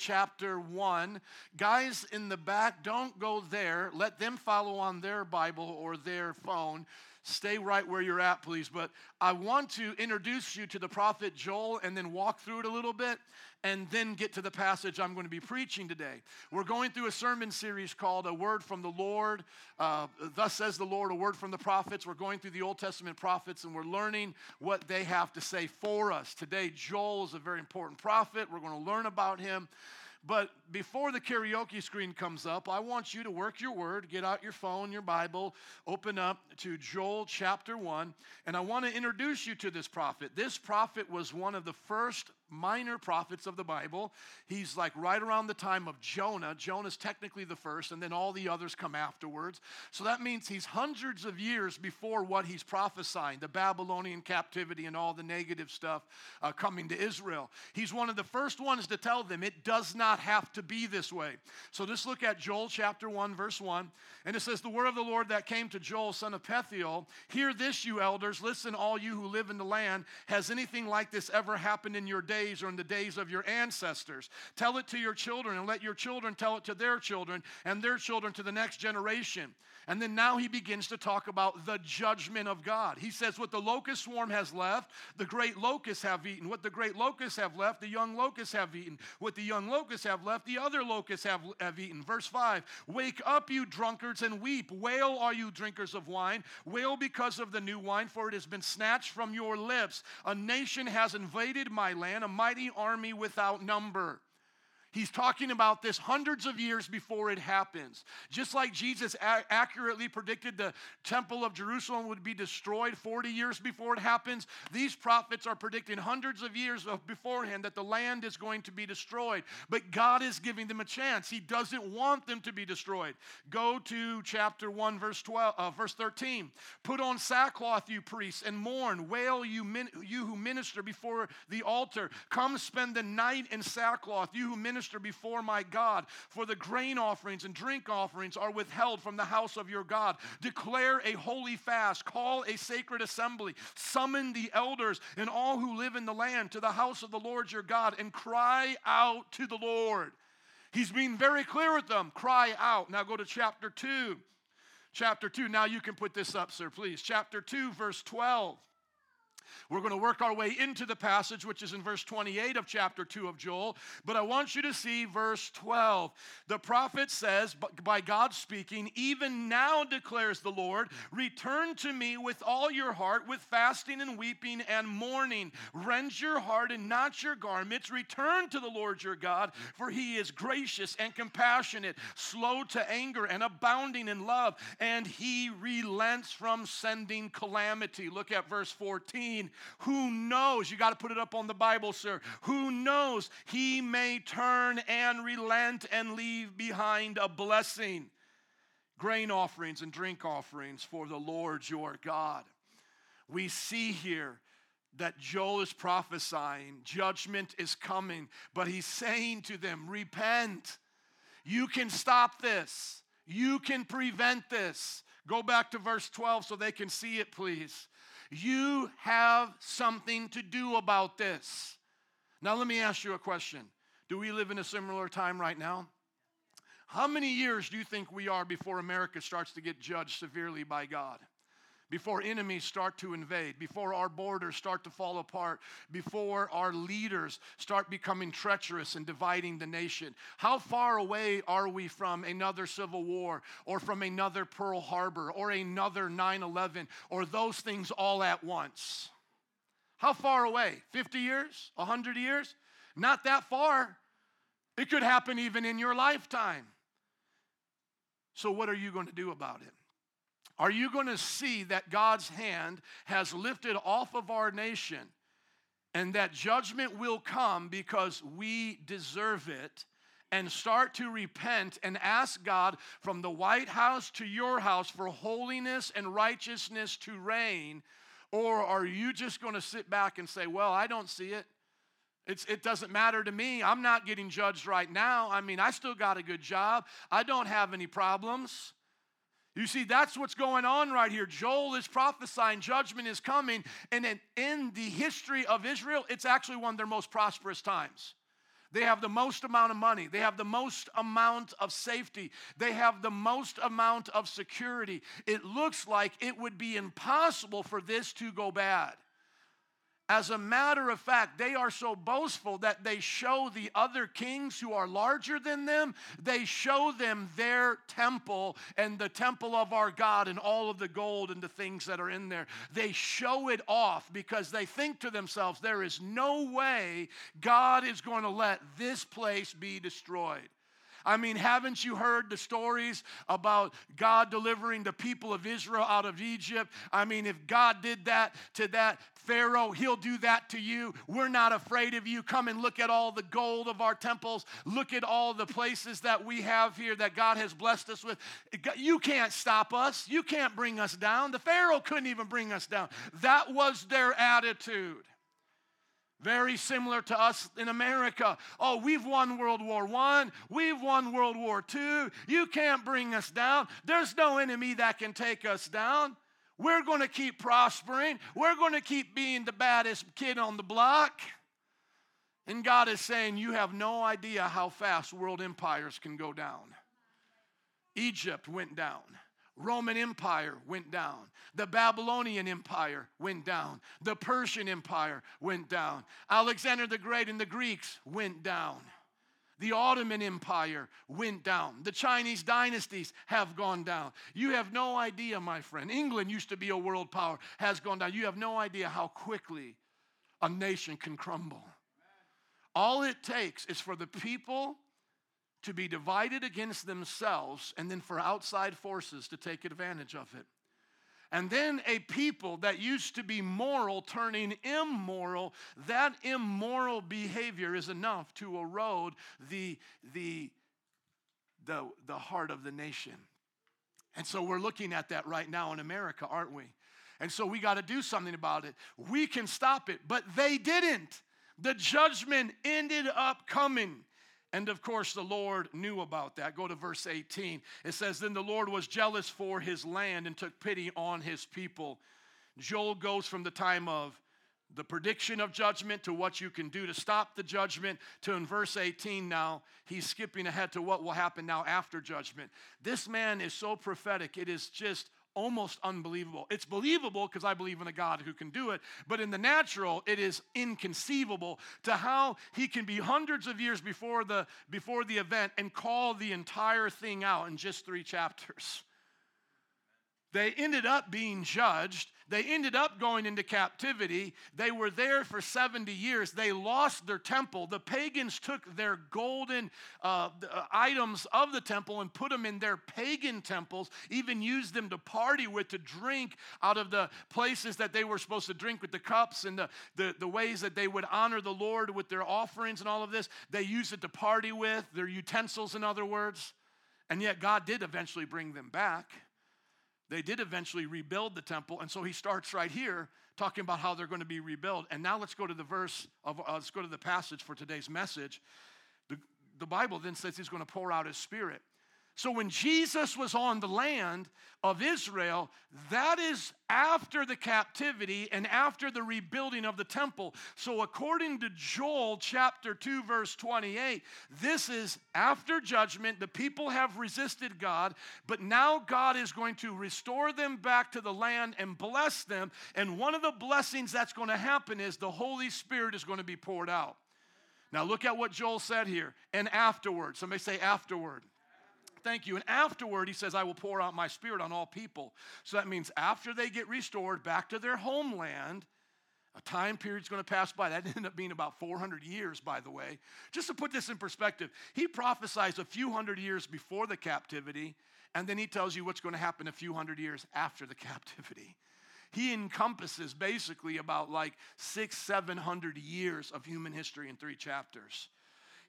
chapter 1. Guys in the back, don't go there. Let them follow on their Bible or their phone. Stay right where you're at, please. But I want to introduce you to the prophet Joel and then walk through it a little bit and then get to the passage I'm going to be preaching today. We're going through a sermon series called A Word from the Lord. Uh, Thus says the Lord, a word from the prophets. We're going through the Old Testament prophets and we're learning what they have to say for us. Today, Joel is a very important prophet. We're going to learn about him. But before the karaoke screen comes up, I want you to work your word, get out your phone, your Bible, open up to Joel chapter 1, and I want to introduce you to this prophet. This prophet was one of the first minor prophets of the Bible. He's like right around the time of Jonah. Jonah's technically the first, and then all the others come afterwards. So that means he's hundreds of years before what he's prophesying the Babylonian captivity and all the negative stuff uh, coming to Israel. He's one of the first ones to tell them it does not have to be this way. So just look at Joel chapter 1, verse 1, and it says, The word of the Lord that came to Joel, son of Pethuel, hear this, you elders, listen, all you who live in the land. Has anything like this ever happened in your day? Days or in the days of your ancestors. Tell it to your children and let your children tell it to their children and their children to the next generation. And then now he begins to talk about the judgment of God. He says, What the locust swarm has left, the great locusts have eaten. What the great locusts have left, the young locusts have eaten. What the young locusts have left, the other locusts have, have eaten. Verse 5 Wake up, you drunkards, and weep. Wail, all you drinkers of wine. Wail because of the new wine, for it has been snatched from your lips. A nation has invaded my land mighty army without number. He's talking about this hundreds of years before it happens. Just like Jesus a- accurately predicted the temple of Jerusalem would be destroyed 40 years before it happens, these prophets are predicting hundreds of years of beforehand that the land is going to be destroyed. But God is giving them a chance. He doesn't want them to be destroyed. Go to chapter 1, verse 12, uh, verse 13. Put on sackcloth, you priests, and mourn. Wail, you, min- you who minister before the altar. Come spend the night in sackcloth, you who minister minister before my God, for the grain offerings and drink offerings are withheld from the house of your God. Declare a holy fast, call a sacred assembly, summon the elders and all who live in the land to the house of the Lord your God, and cry out to the Lord. He's being very clear with them. Cry out. Now go to chapter 2. Chapter 2. Now you can put this up, sir, please. Chapter 2, verse 12. We're going to work our way into the passage, which is in verse 28 of chapter 2 of Joel. But I want you to see verse 12. The prophet says, by God speaking, Even now declares the Lord, return to me with all your heart, with fasting and weeping and mourning. Rend your heart and not your garments. Return to the Lord your God, for he is gracious and compassionate, slow to anger and abounding in love, and he relents from sending calamity. Look at verse 14 who knows? You got to put it up on the Bible, sir. Who knows? He may turn and relent and leave behind a blessing. Grain offerings and drink offerings for the Lord your God. We see here that Joel is prophesying, judgment is coming, but he's saying to them, Repent. You can stop this. You can prevent this. Go back to verse 12 so they can see it, please. You have something to do about this. Now, let me ask you a question Do we live in a similar time right now? How many years do you think we are before America starts to get judged severely by God? Before enemies start to invade, before our borders start to fall apart, before our leaders start becoming treacherous and dividing the nation. How far away are we from another civil war or from another Pearl Harbor or another 9 11 or those things all at once? How far away? 50 years? 100 years? Not that far. It could happen even in your lifetime. So, what are you going to do about it? Are you going to see that God's hand has lifted off of our nation and that judgment will come because we deserve it? and start to repent and ask God from the White House to your house for holiness and righteousness to reign? Or are you just going to sit back and say, Well, I don't see it? It's, it doesn't matter to me. I'm not getting judged right now. I mean, I still got a good job. I don't have any problems. You see, that's what's going on right here. Joel is prophesying judgment is coming. And then in the history of Israel, it's actually one of their most prosperous times. They have the most amount of money. They have the most amount of safety. They have the most amount of security. It looks like it would be impossible for this to go bad. As a matter of fact, they are so boastful that they show the other kings who are larger than them, they show them their temple and the temple of our God and all of the gold and the things that are in there. They show it off because they think to themselves, there is no way God is going to let this place be destroyed. I mean, haven't you heard the stories about God delivering the people of Israel out of Egypt? I mean, if God did that to that Pharaoh, he'll do that to you. We're not afraid of you. Come and look at all the gold of our temples. Look at all the places that we have here that God has blessed us with. You can't stop us. You can't bring us down. The Pharaoh couldn't even bring us down. That was their attitude. Very similar to us in America. Oh, we've won World War I. We've won World War II. You can't bring us down. There's no enemy that can take us down. We're going to keep prospering. We're going to keep being the baddest kid on the block. And God is saying, You have no idea how fast world empires can go down. Egypt went down. Roman Empire went down. The Babylonian Empire went down. The Persian Empire went down. Alexander the Great and the Greeks went down. The Ottoman Empire went down. The Chinese dynasties have gone down. You have no idea, my friend. England used to be a world power, has gone down. You have no idea how quickly a nation can crumble. All it takes is for the people to be divided against themselves and then for outside forces to take advantage of it. And then a people that used to be moral turning immoral, that immoral behavior is enough to erode the, the, the, the heart of the nation. And so we're looking at that right now in America, aren't we? And so we got to do something about it. We can stop it, but they didn't. The judgment ended up coming. And of course, the Lord knew about that. Go to verse 18. It says, Then the Lord was jealous for his land and took pity on his people. Joel goes from the time of the prediction of judgment to what you can do to stop the judgment to in verse 18 now he's skipping ahead to what will happen now after judgment this man is so prophetic it is just almost unbelievable. It's believable because I believe in a God who can do it, but in the natural, it is inconceivable to how he can be hundreds of years before the before the event and call the entire thing out in just 3 chapters. They ended up being judged. They ended up going into captivity. They were there for 70 years. They lost their temple. The pagans took their golden uh, uh, items of the temple and put them in their pagan temples, even used them to party with, to drink out of the places that they were supposed to drink with the cups and the, the, the ways that they would honor the Lord with their offerings and all of this. They used it to party with, their utensils, in other words. And yet God did eventually bring them back. They did eventually rebuild the temple, and so he starts right here talking about how they're going to be rebuilt. And now let's go to the verse of uh, let's go to the passage for today's message. The, the Bible then says he's going to pour out his spirit. So when Jesus was on the land of Israel, that is after the captivity and after the rebuilding of the temple. So according to Joel chapter 2 verse 28, this is after judgment. The people have resisted God, but now God is going to restore them back to the land and bless them. And one of the blessings that's going to happen is the Holy Spirit is going to be poured out. Now look at what Joel said here. And afterward, somebody say afterward. Thank you. And afterward, he says, I will pour out my spirit on all people. So that means after they get restored back to their homeland, a time period is going to pass by. That ended up being about 400 years, by the way. Just to put this in perspective, he prophesies a few hundred years before the captivity, and then he tells you what's going to happen a few hundred years after the captivity. He encompasses basically about like six, seven hundred years of human history in three chapters.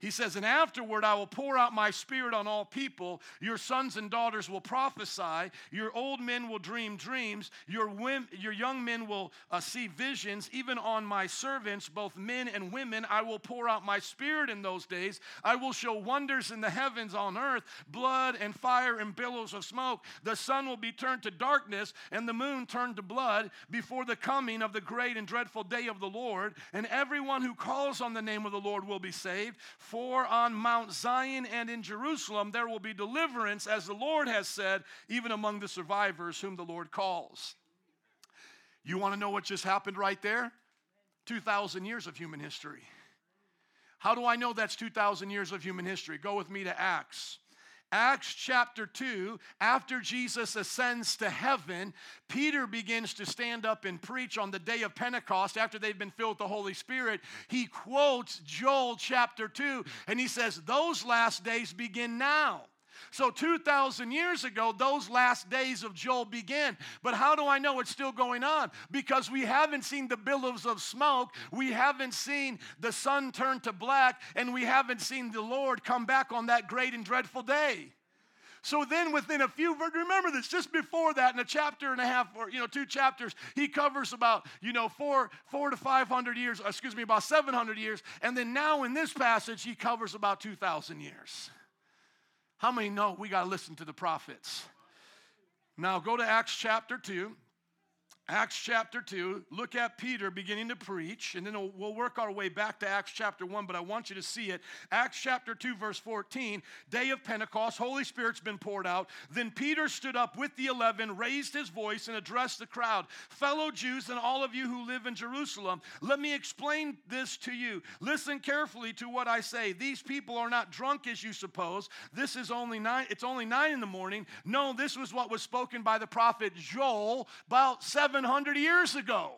He says, And afterward I will pour out my spirit on all people. Your sons and daughters will prophesy. Your old men will dream dreams. Your, women, your young men will uh, see visions. Even on my servants, both men and women, I will pour out my spirit in those days. I will show wonders in the heavens on earth blood and fire and billows of smoke. The sun will be turned to darkness and the moon turned to blood before the coming of the great and dreadful day of the Lord. And everyone who calls on the name of the Lord will be saved For on Mount Zion and in Jerusalem there will be deliverance, as the Lord has said, even among the survivors whom the Lord calls. You want to know what just happened right there? 2,000 years of human history. How do I know that's 2,000 years of human history? Go with me to Acts. Acts chapter 2, after Jesus ascends to heaven, Peter begins to stand up and preach on the day of Pentecost after they've been filled with the Holy Spirit. He quotes Joel chapter 2 and he says, Those last days begin now. So 2,000 years ago, those last days of Joel began. But how do I know it's still going on? Because we haven't seen the billows of smoke, we haven't seen the sun turn to black, and we haven't seen the Lord come back on that great and dreadful day. So then, within a few, remember this, just before that, in a chapter and a half, or you know, two chapters, he covers about you know four, four to five hundred years. Excuse me, about seven hundred years, and then now in this passage, he covers about two thousand years. How many know we got to listen to the prophets? Now go to Acts chapter 2. Acts chapter 2, look at Peter beginning to preach, and then we'll work our way back to Acts chapter 1, but I want you to see it. Acts chapter 2, verse 14, day of Pentecost, Holy Spirit's been poured out. Then Peter stood up with the eleven, raised his voice, and addressed the crowd Fellow Jews and all of you who live in Jerusalem, let me explain this to you. Listen carefully to what I say. These people are not drunk as you suppose. This is only nine, it's only nine in the morning. No, this was what was spoken by the prophet Joel about seven 700 years ago.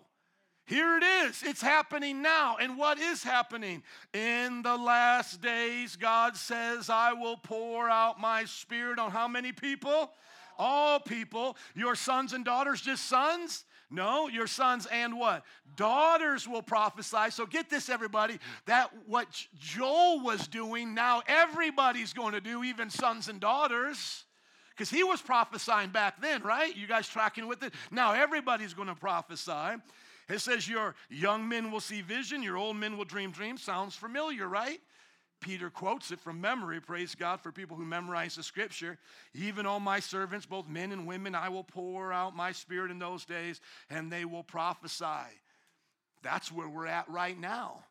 Here it is. It's happening now. And what is happening? In the last days, God says, I will pour out my spirit on how many people? All people. Your sons and daughters, just sons? No, your sons and what? Daughters will prophesy. So get this, everybody. That what Joel was doing, now everybody's going to do, even sons and daughters. Because he was prophesying back then, right? You guys tracking with it? Now everybody's going to prophesy. It says, Your young men will see vision, your old men will dream dreams. Sounds familiar, right? Peter quotes it from memory. Praise God for people who memorize the scripture. Even on my servants, both men and women, I will pour out my spirit in those days, and they will prophesy. That's where we're at right now.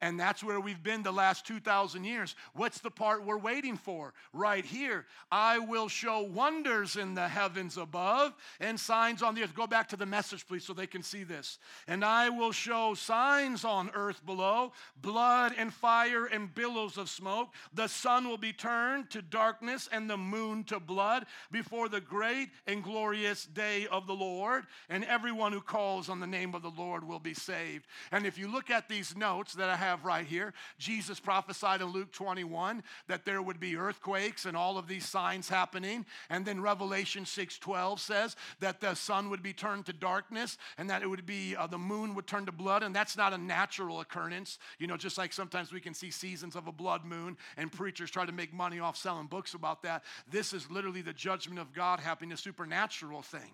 And that's where we've been the last 2,000 years. What's the part we're waiting for? Right here. I will show wonders in the heavens above and signs on the earth. Go back to the message, please, so they can see this. And I will show signs on earth below blood and fire and billows of smoke. The sun will be turned to darkness and the moon to blood before the great and glorious day of the Lord. And everyone who calls on the name of the Lord will be saved. And if you look at these notes that I have, have right here. Jesus prophesied in Luke 21 that there would be earthquakes and all of these signs happening. And then Revelation 6:12 says that the sun would be turned to darkness and that it would be uh, the moon would turn to blood. And that's not a natural occurrence. You know, just like sometimes we can see seasons of a blood moon and preachers try to make money off selling books about that. This is literally the judgment of God happening, a supernatural thing.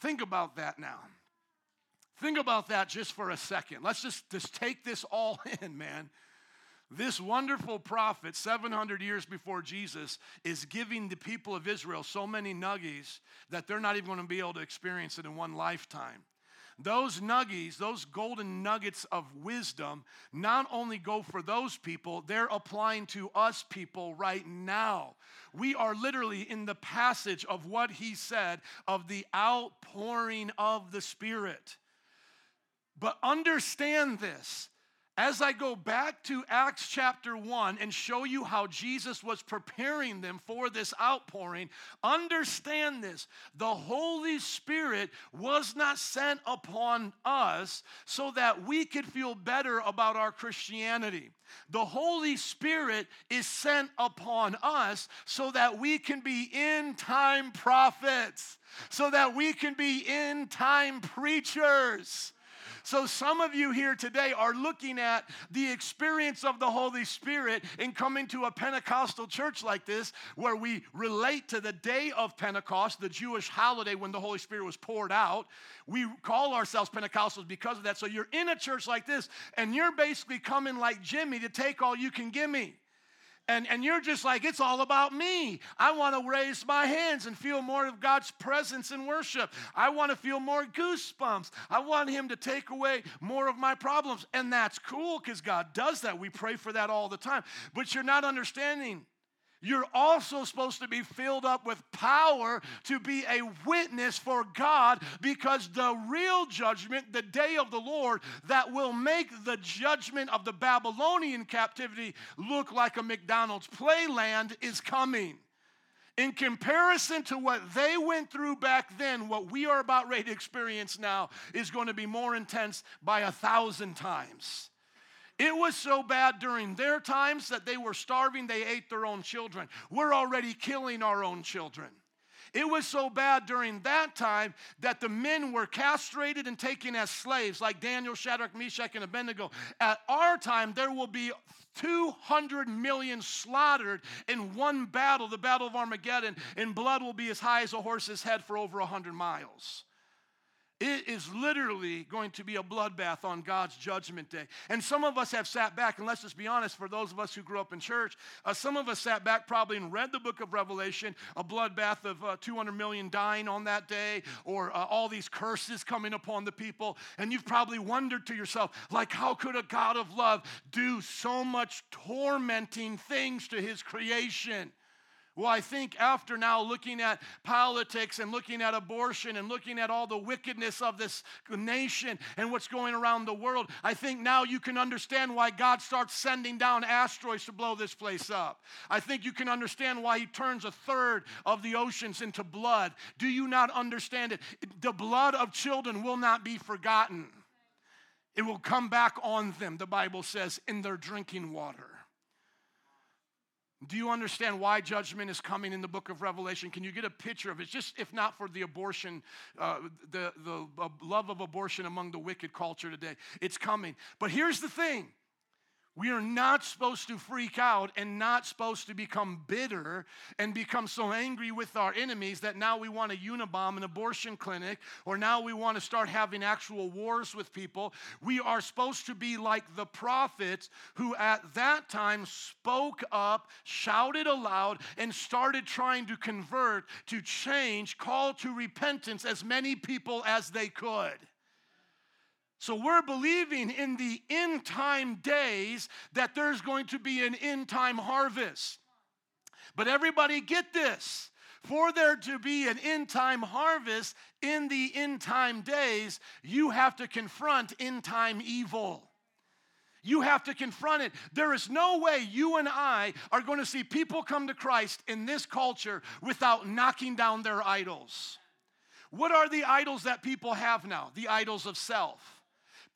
Think about that now. Think about that just for a second. Let's just, just take this all in, man. This wonderful prophet, 700 years before Jesus, is giving the people of Israel so many nuggies that they're not even going to be able to experience it in one lifetime. Those nuggies, those golden nuggets of wisdom, not only go for those people, they're applying to us people right now. We are literally in the passage of what he said of the outpouring of the Spirit. But understand this. As I go back to Acts chapter 1 and show you how Jesus was preparing them for this outpouring, understand this. The Holy Spirit was not sent upon us so that we could feel better about our Christianity. The Holy Spirit is sent upon us so that we can be in time prophets, so that we can be in time preachers so, some of you here today are looking at the experience of the Holy Spirit in coming to a Pentecostal church like this, where we relate to the day of Pentecost, the Jewish holiday when the Holy Spirit was poured out. We call ourselves Pentecostals because of that. So, you're in a church like this, and you're basically coming like Jimmy to take all you can give me. And, and you're just like, it's all about me. I want to raise my hands and feel more of God's presence in worship. I want to feel more goosebumps. I want Him to take away more of my problems. And that's cool because God does that. We pray for that all the time. But you're not understanding you're also supposed to be filled up with power to be a witness for God because the real judgment, the day of the Lord, that will make the judgment of the Babylonian captivity look like a McDonald's playland is coming. In comparison to what they went through back then, what we are about ready to experience now is going to be more intense by a thousand times. It was so bad during their times that they were starving, they ate their own children. We're already killing our own children. It was so bad during that time that the men were castrated and taken as slaves, like Daniel, Shadrach, Meshach, and Abednego. At our time, there will be 200 million slaughtered in one battle, the Battle of Armageddon, and blood will be as high as a horse's head for over 100 miles. It is literally going to be a bloodbath on God's judgment day. And some of us have sat back, and let's just be honest, for those of us who grew up in church, uh, some of us sat back probably and read the book of Revelation, a bloodbath of uh, 200 million dying on that day, or uh, all these curses coming upon the people. And you've probably wondered to yourself, like, how could a God of love do so much tormenting things to his creation? Well, I think after now looking at politics and looking at abortion and looking at all the wickedness of this nation and what's going around the world, I think now you can understand why God starts sending down asteroids to blow this place up. I think you can understand why He turns a third of the oceans into blood. Do you not understand it? The blood of children will not be forgotten, it will come back on them, the Bible says, in their drinking water. Do you understand why judgment is coming in the book of Revelation? Can you get a picture of it? Just if not for the abortion, uh, the, the love of abortion among the wicked culture today, it's coming. But here's the thing we are not supposed to freak out and not supposed to become bitter and become so angry with our enemies that now we want to unibomb an abortion clinic or now we want to start having actual wars with people. We are supposed to be like the prophets who at that time spoke up, shouted aloud, and started trying to convert, to change, call to repentance as many people as they could. So we're believing in the end time days that there's going to be an end time harvest. But everybody get this. For there to be an end time harvest in the end time days, you have to confront end time evil. You have to confront it. There is no way you and I are going to see people come to Christ in this culture without knocking down their idols. What are the idols that people have now? The idols of self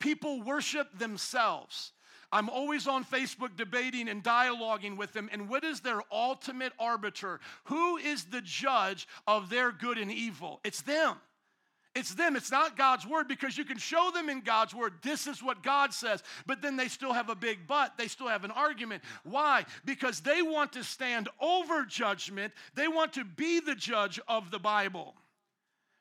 People worship themselves. I'm always on Facebook debating and dialoguing with them. And what is their ultimate arbiter? Who is the judge of their good and evil? It's them. It's them. It's not God's word because you can show them in God's word, this is what God says, but then they still have a big but. They still have an argument. Why? Because they want to stand over judgment, they want to be the judge of the Bible.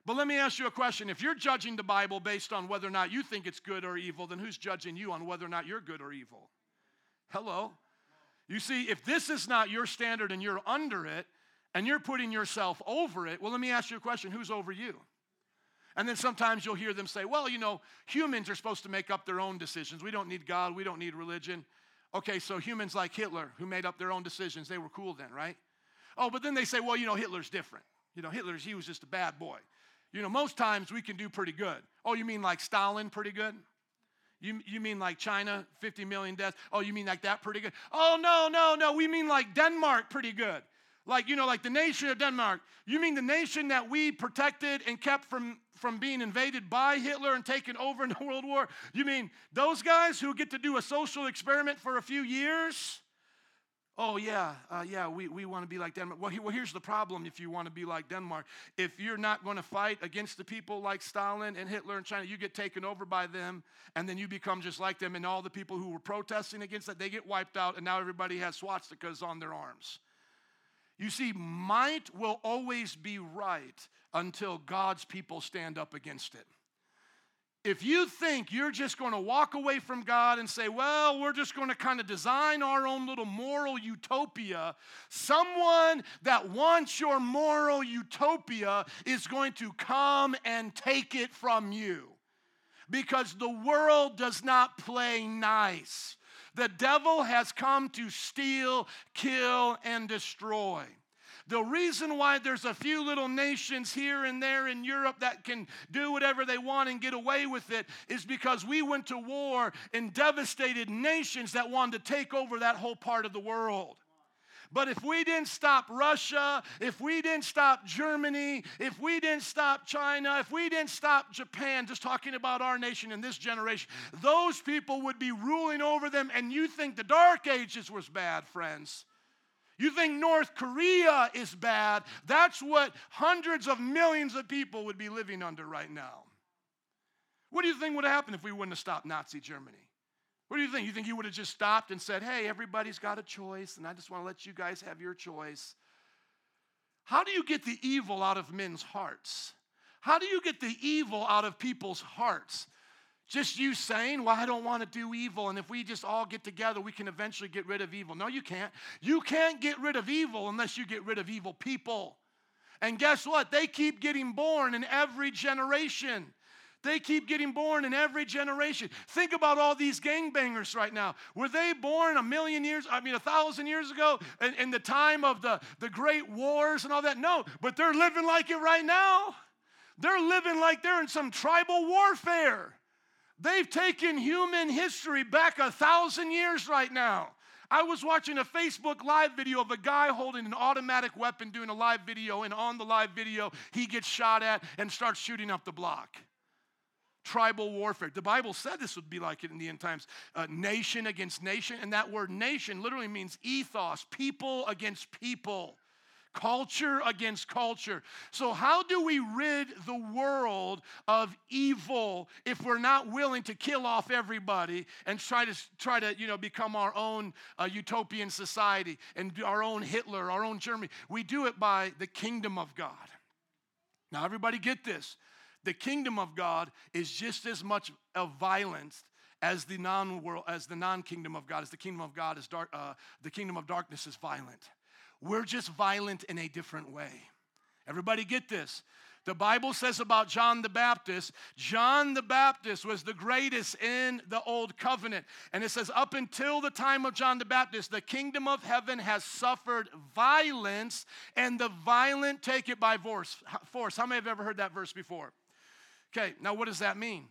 But let me ask you a question. If you're judging the Bible based on whether or not you think it's good or evil, then who's judging you on whether or not you're good or evil? Hello? You see, if this is not your standard and you're under it, and you're putting yourself over it, well, let me ask you a question who's over you? And then sometimes you'll hear them say, well, you know, humans are supposed to make up their own decisions. We don't need God, we don't need religion. Okay, so humans like Hitler, who made up their own decisions, they were cool then, right? Oh, but then they say, well, you know, Hitler's different. You know, Hitler's, he was just a bad boy. You know, most times we can do pretty good. Oh, you mean like Stalin pretty good? You, you mean like China, 50 million deaths? Oh, you mean like that pretty good? Oh, no, no, no. We mean like Denmark pretty good. Like, you know, like the nation of Denmark. You mean the nation that we protected and kept from, from being invaded by Hitler and taken over in the World War? You mean those guys who get to do a social experiment for a few years? Oh, yeah, uh, yeah, we, we want to be like Denmark. Well, he, well, here's the problem if you want to be like Denmark. If you're not going to fight against the people like Stalin and Hitler and China, you get taken over by them, and then you become just like them, and all the people who were protesting against that, they get wiped out, and now everybody has swastikas on their arms. You see, might will always be right until God's people stand up against it. If you think you're just going to walk away from God and say, well, we're just going to kind of design our own little moral utopia, someone that wants your moral utopia is going to come and take it from you. Because the world does not play nice. The devil has come to steal, kill, and destroy. The reason why there's a few little nations here and there in Europe that can do whatever they want and get away with it is because we went to war and devastated nations that wanted to take over that whole part of the world. But if we didn't stop Russia, if we didn't stop Germany, if we didn't stop China, if we didn't stop Japan, just talking about our nation in this generation, those people would be ruling over them. And you think the Dark Ages was bad, friends. You think North Korea is bad? That's what hundreds of millions of people would be living under right now. What do you think would have happened if we wouldn't have stopped Nazi Germany? What do you think? You think he would have just stopped and said, hey, everybody's got a choice, and I just want to let you guys have your choice? How do you get the evil out of men's hearts? How do you get the evil out of people's hearts? Just you saying, Well, I don't want to do evil, and if we just all get together, we can eventually get rid of evil. No, you can't. You can't get rid of evil unless you get rid of evil people. And guess what? They keep getting born in every generation. They keep getting born in every generation. Think about all these gangbangers right now. Were they born a million years, I mean, a thousand years ago in, in the time of the, the great wars and all that? No, but they're living like it right now. They're living like they're in some tribal warfare. They've taken human history back a thousand years right now. I was watching a Facebook live video of a guy holding an automatic weapon doing a live video, and on the live video, he gets shot at and starts shooting up the block. Tribal warfare. The Bible said this would be like it in the end times uh, nation against nation, and that word nation literally means ethos, people against people culture against culture. So, how do we rid the world of evil if we're not willing to kill off everybody and try to try to you know become our own uh, utopian society and our own Hitler, our own Germany? We do it by the kingdom of God. Now, everybody get this. The kingdom of God is just as much of violence as the non-world, as the non-kingdom of God, as the kingdom of God is dark. Uh, the kingdom of darkness is violent. We're just violent in a different way. Everybody get this. The Bible says about John the Baptist, John the Baptist was the greatest in the old covenant. And it says, up until the time of John the Baptist, the kingdom of heaven has suffered violence, and the violent take it by force. How many have ever heard that verse before? Okay, now what does that mean?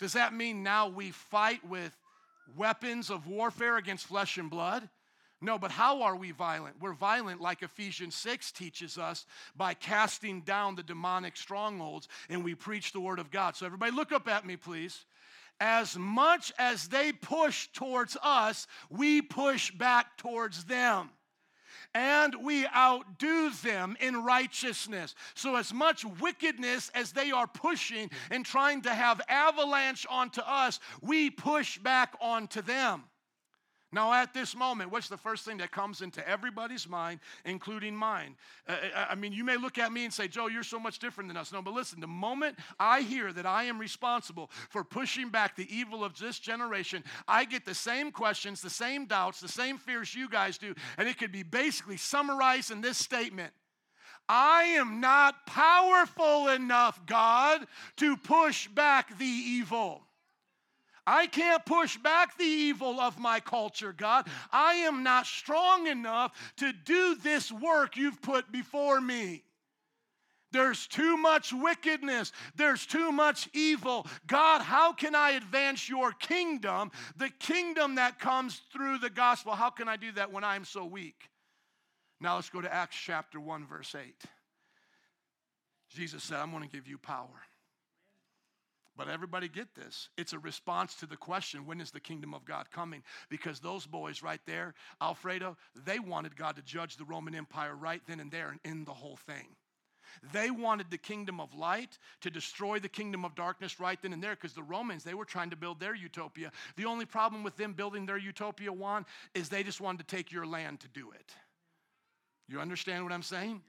Does that mean now we fight with weapons of warfare against flesh and blood? No, but how are we violent? We're violent, like Ephesians 6 teaches us, by casting down the demonic strongholds and we preach the word of God. So, everybody, look up at me, please. As much as they push towards us, we push back towards them. And we outdo them in righteousness. So, as much wickedness as they are pushing and trying to have avalanche onto us, we push back onto them. Now, at this moment, what's the first thing that comes into everybody's mind, including mine? Uh, uh, I mean, you may look at me and say, Joe, you're so much different than us. No, but listen, the moment I hear that I am responsible for pushing back the evil of this generation, I get the same questions, the same doubts, the same fears you guys do, and it could be basically summarized in this statement. I am not powerful enough, God, to push back the evil. I can't push back the evil of my culture, God. I am not strong enough to do this work you've put before me. There's too much wickedness. There's too much evil. God, how can I advance your kingdom, the kingdom that comes through the gospel? How can I do that when I'm so weak? Now let's go to Acts chapter 1, verse 8. Jesus said, I'm going to give you power. But everybody get this. It's a response to the question, when is the kingdom of God coming? Because those boys right there, Alfredo, they wanted God to judge the Roman Empire right then and there and end the whole thing. They wanted the kingdom of light to destroy the kingdom of darkness right then and there because the Romans, they were trying to build their utopia. The only problem with them building their utopia, one, is they just wanted to take your land to do it. You understand what I'm saying?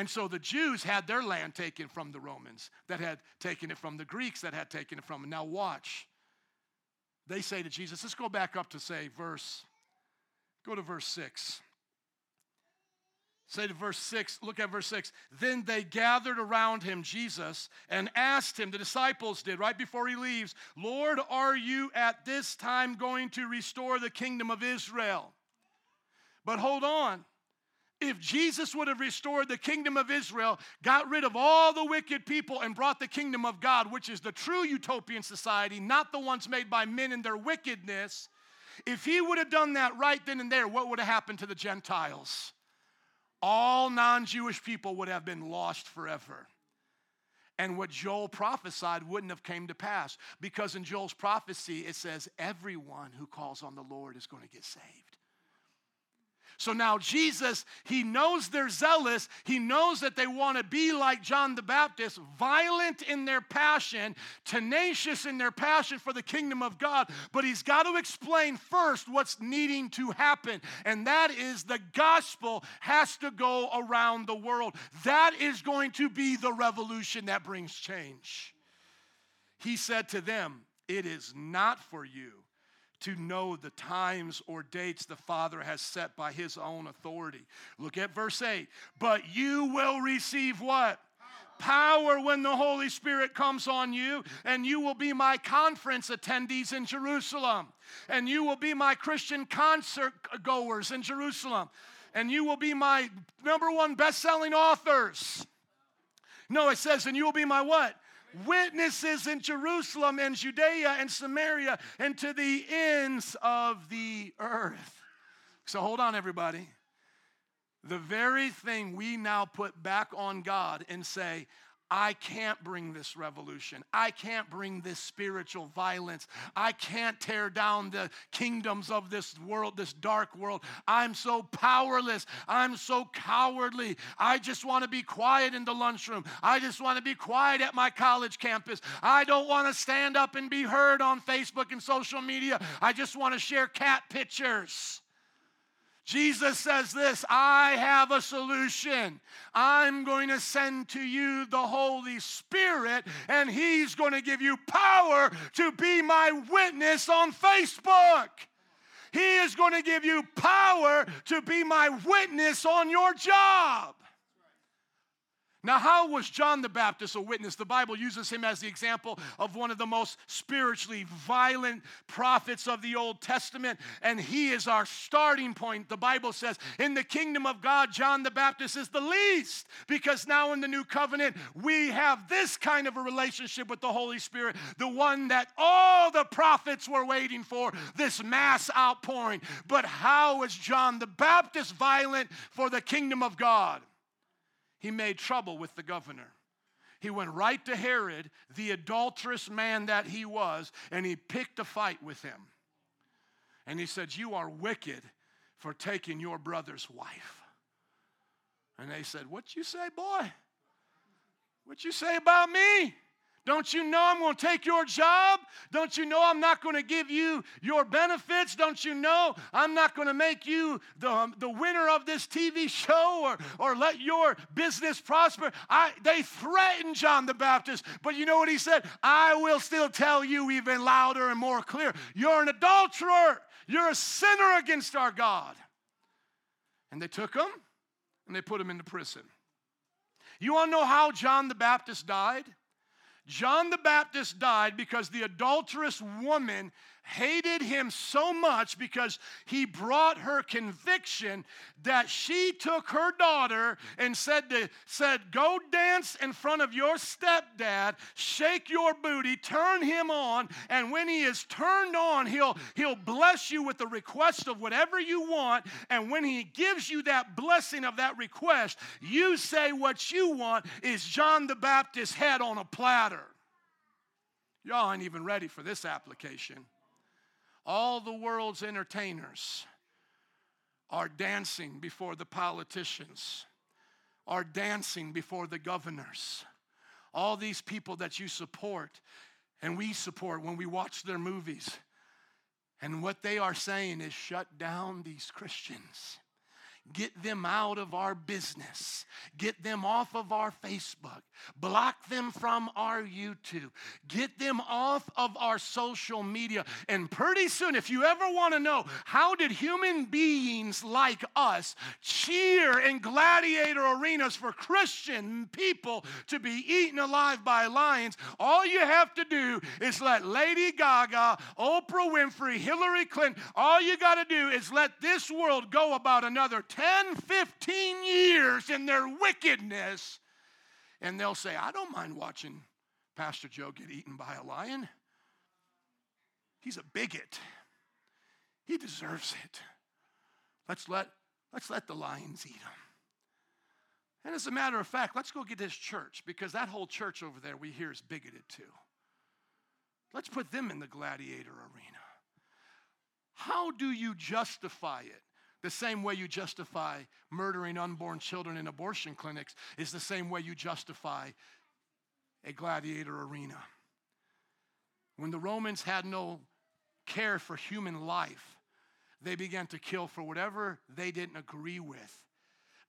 And so the Jews had their land taken from the Romans, that had taken it from the Greeks, that had taken it from them. Now, watch. They say to Jesus, let's go back up to say verse, go to verse 6. Say to verse 6, look at verse 6. Then they gathered around him, Jesus, and asked him, the disciples did right before he leaves, Lord, are you at this time going to restore the kingdom of Israel? But hold on. If Jesus would have restored the kingdom of Israel, got rid of all the wicked people, and brought the kingdom of God, which is the true utopian society, not the ones made by men in their wickedness, if he would have done that right then and there, what would have happened to the Gentiles? all non Jewish people would have been lost forever. And what Joel prophesied wouldn't have came to pass because in Joel's prophecy it says everyone who calls on the Lord is going to get saved. So now Jesus, he knows they're zealous. He knows that they want to be like John the Baptist, violent in their passion, tenacious in their passion for the kingdom of God. But he's got to explain first what's needing to happen. And that is the gospel has to go around the world. That is going to be the revolution that brings change. He said to them, It is not for you to know the times or dates the Father has set by his own authority. Look at verse 8. But you will receive what? Power when the Holy Spirit comes on you, and you will be my conference attendees in Jerusalem, and you will be my Christian concert goers in Jerusalem, and you will be my number one best selling authors. No, it says, and you will be my what? Witnesses in Jerusalem and Judea and Samaria and to the ends of the earth. So hold on, everybody. The very thing we now put back on God and say, I can't bring this revolution. I can't bring this spiritual violence. I can't tear down the kingdoms of this world, this dark world. I'm so powerless. I'm so cowardly. I just want to be quiet in the lunchroom. I just want to be quiet at my college campus. I don't want to stand up and be heard on Facebook and social media. I just want to share cat pictures. Jesus says this I have a solution. I'm going to send to you the Holy Spirit, and He's going to give you power to be my witness on Facebook. He is going to give you power to be my witness on your job. Now, how was John the Baptist a witness? The Bible uses him as the example of one of the most spiritually violent prophets of the Old Testament, and he is our starting point. The Bible says, in the kingdom of God, John the Baptist is the least, because now in the new covenant, we have this kind of a relationship with the Holy Spirit, the one that all the prophets were waiting for, this mass outpouring. But how is John the Baptist violent for the kingdom of God? He made trouble with the governor. He went right to Herod, the adulterous man that he was, and he picked a fight with him. And he said, You are wicked for taking your brother's wife. And they said, What you say, boy? What you say about me? Don't you know I'm going to take your job? Don't you know I'm not going to give you your benefits? Don't you know I'm not going to make you the, um, the winner of this TV show or, or let your business prosper? I, they threatened John the Baptist, but you know what he said? I will still tell you even louder and more clear. You're an adulterer. You're a sinner against our God. And they took him and they put him into prison. You want to know how John the Baptist died? John the Baptist died because the adulterous woman hated him so much because he brought her conviction that she took her daughter and said to, said go dance in front of your stepdad shake your booty turn him on and when he is turned on he'll he'll bless you with the request of whatever you want and when he gives you that blessing of that request you say what you want is John the Baptist's head on a platter Y'all ain't even ready for this application. All the world's entertainers are dancing before the politicians, are dancing before the governors. All these people that you support and we support when we watch their movies. And what they are saying is shut down these Christians. Get them out of our business. Get them off of our Facebook. Block them from our YouTube. Get them off of our social media. And pretty soon, if you ever want to know how did human beings like us cheer in gladiator arenas for Christian people to be eaten alive by lions, all you have to do is let Lady Gaga, Oprah Winfrey, Hillary Clinton, all you got to do is let this world go about another 10, 15 years in their wickedness, and they'll say, I don't mind watching Pastor Joe get eaten by a lion. He's a bigot. He deserves it. Let's let, let's let the lions eat him. And as a matter of fact, let's go get this church because that whole church over there we hear is bigoted too. Let's put them in the gladiator arena. How do you justify it? The same way you justify murdering unborn children in abortion clinics is the same way you justify a gladiator arena. When the Romans had no care for human life, they began to kill for whatever they didn't agree with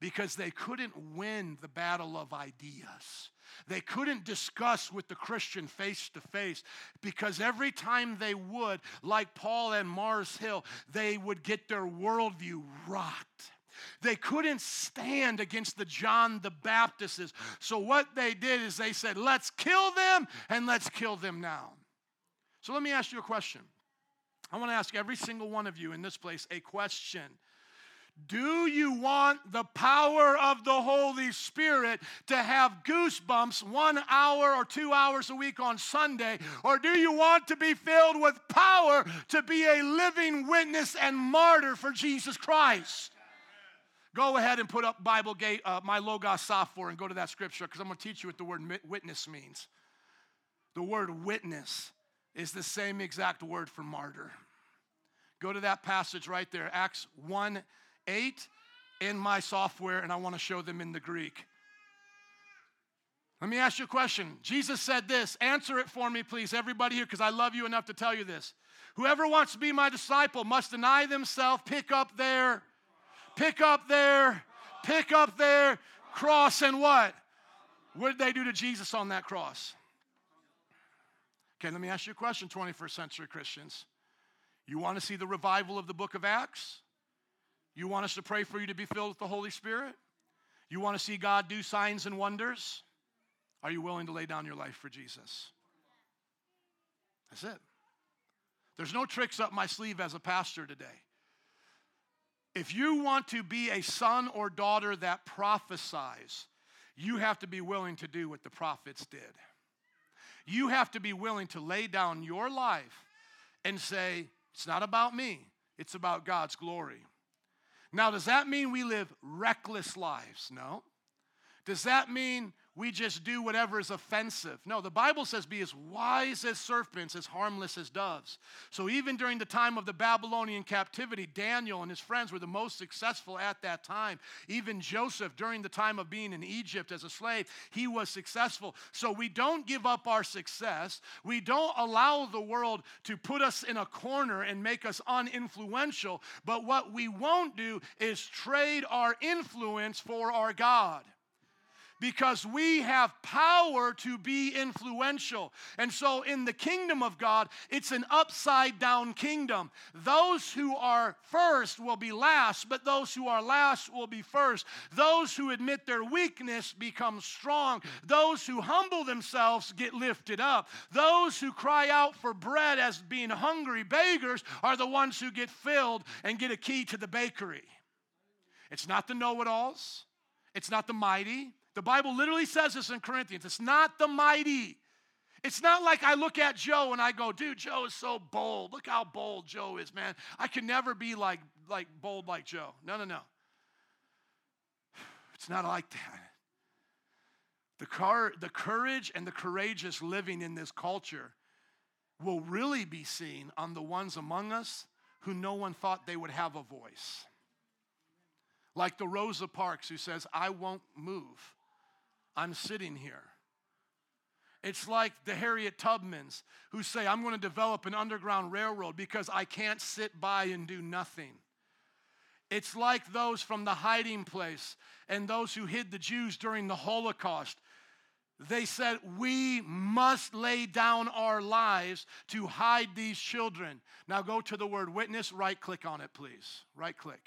because they couldn't win the battle of ideas. They couldn't discuss with the Christian face to face because every time they would, like Paul and Mars Hill, they would get their worldview rocked. They couldn't stand against the John the Baptists. So what they did is they said, let's kill them and let's kill them now. So let me ask you a question. I want to ask every single one of you in this place a question. Do you want the power of the Holy Spirit to have goosebumps one hour or two hours a week on Sunday? Or do you want to be filled with power to be a living witness and martyr for Jesus Christ? Go ahead and put up Bible Gate, uh, my Logos software, and go to that scripture because I'm going to teach you what the word witness means. The word witness is the same exact word for martyr. Go to that passage right there, Acts 1 8 in my software, and I want to show them in the Greek. Let me ask you a question. Jesus said this. Answer it for me, please, everybody here, because I love you enough to tell you this. Whoever wants to be my disciple must deny themselves, pick up their, pick up their, pick up their cross, and what? What did they do to Jesus on that cross? Okay, let me ask you a question, 21st century Christians. You want to see the revival of the book of Acts? You want us to pray for you to be filled with the Holy Spirit? You want to see God do signs and wonders? Are you willing to lay down your life for Jesus? That's it. There's no tricks up my sleeve as a pastor today. If you want to be a son or daughter that prophesies, you have to be willing to do what the prophets did. You have to be willing to lay down your life and say, It's not about me, it's about God's glory. Now, does that mean we live reckless lives? No. Does that mean we just do whatever is offensive. No, the Bible says, be as wise as serpents, as harmless as doves. So even during the time of the Babylonian captivity, Daniel and his friends were the most successful at that time. Even Joseph, during the time of being in Egypt as a slave, he was successful. So we don't give up our success. We don't allow the world to put us in a corner and make us uninfluential. But what we won't do is trade our influence for our God because we have power to be influential. And so, in the kingdom of God, it's an upside down kingdom. Those who are first will be last, but those who are last will be first. Those who admit their weakness become strong. Those who humble themselves get lifted up. Those who cry out for bread as being hungry beggars are the ones who get filled and get a key to the bakery. It's not the know it alls, it's not the mighty. The Bible literally says this in Corinthians. It's not the mighty. It's not like I look at Joe and I go, dude, Joe is so bold. Look how bold Joe is, man. I can never be like, like bold like Joe. No, no, no. It's not like that. The, car, the courage and the courageous living in this culture will really be seen on the ones among us who no one thought they would have a voice. Like the Rosa Parks who says, I won't move I'm sitting here. It's like the Harriet Tubmans who say, I'm going to develop an underground railroad because I can't sit by and do nothing. It's like those from the hiding place and those who hid the Jews during the Holocaust. They said, We must lay down our lives to hide these children. Now go to the word witness, right click on it, please. Right click.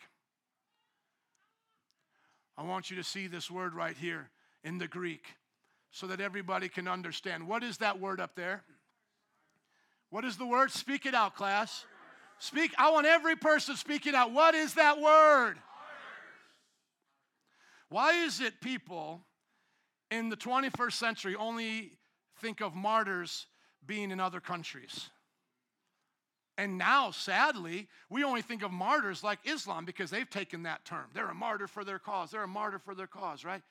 I want you to see this word right here in the Greek so that everybody can understand. What is that word up there? What is the word? Speak it out, class. Speak. I want every person to speak it out. What is that word? Why is it people in the 21st century only think of martyrs being in other countries? And now, sadly, we only think of martyrs like Islam because they've taken that term. They're a martyr for their cause. They're a martyr for their cause, right?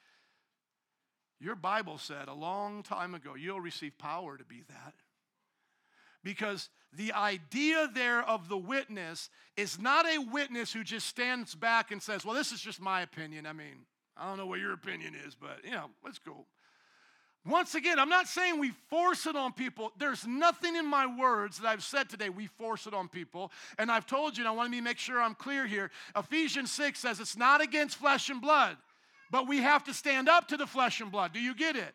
Your Bible said a long time ago, you'll receive power to be that. Because the idea there of the witness is not a witness who just stands back and says, Well, this is just my opinion. I mean, I don't know what your opinion is, but you know, let's go. Once again, I'm not saying we force it on people. There's nothing in my words that I've said today we force it on people. And I've told you, and I want to make sure I'm clear here. Ephesians 6 says it's not against flesh and blood, but we have to stand up to the flesh and blood. Do you get it?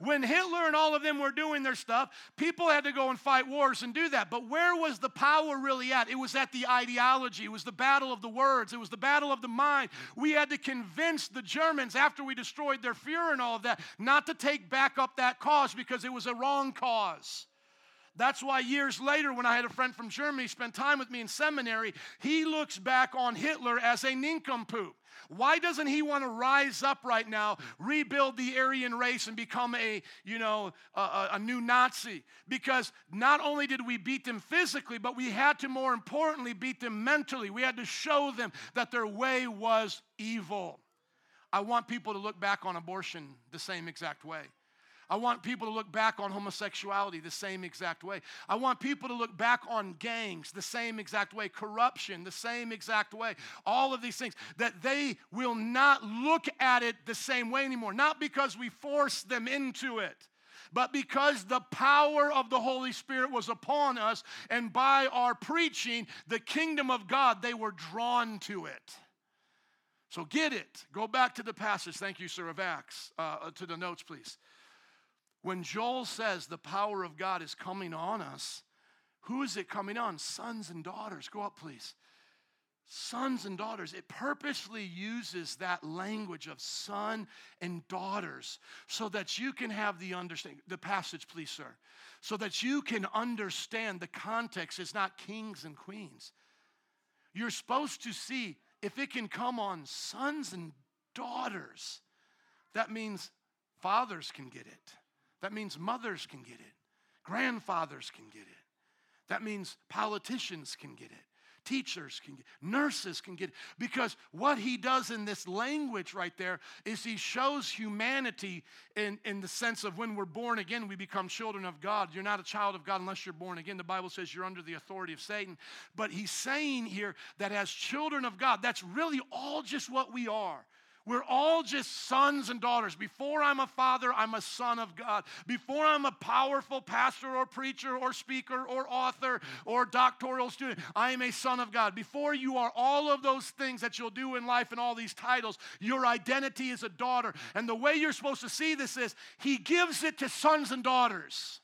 When Hitler and all of them were doing their stuff, people had to go and fight wars and do that. But where was the power really at? It was at the ideology, it was the battle of the words, it was the battle of the mind. We had to convince the Germans after we destroyed their Fuhrer and all of that not to take back up that cause because it was a wrong cause. That's why years later, when I had a friend from Germany spend time with me in seminary, he looks back on Hitler as a nincompoop. Why doesn't he want to rise up right now, rebuild the Aryan race, and become a, you know, a, a, new Nazi? Because not only did we beat them physically, but we had to more importantly beat them mentally. We had to show them that their way was evil. I want people to look back on abortion the same exact way. I want people to look back on homosexuality the same exact way. I want people to look back on gangs the same exact way, corruption the same exact way, all of these things, that they will not look at it the same way anymore. Not because we force them into it but because the power of the Holy Spirit was upon us, and by our preaching, the kingdom of God, they were drawn to it. So get it. Go back to the passage. Thank you, sir, of Acts, uh, to the notes, please. When Joel says the power of God is coming on us, who is it coming on? Sons and daughters. Go up, please. Sons and daughters. It purposely uses that language of son and daughters so that you can have the understanding. The passage, please, sir. So that you can understand the context is not kings and queens. You're supposed to see if it can come on sons and daughters, that means fathers can get it. That means mothers can get it, grandfathers can get it. That means politicians can get it. Teachers can get nurses can get it. Because what he does in this language right there is he shows humanity in, in the sense of when we're born again, we become children of God. You're not a child of God unless you're born again. The Bible says you're under the authority of Satan. But he's saying here that as children of God, that's really all just what we are. We're all just sons and daughters. Before I'm a father, I'm a son of God. Before I'm a powerful pastor or preacher or speaker or author or doctoral student, I am a son of God. Before you are all of those things that you'll do in life and all these titles, your identity is a daughter. And the way you're supposed to see this is He gives it to sons and daughters.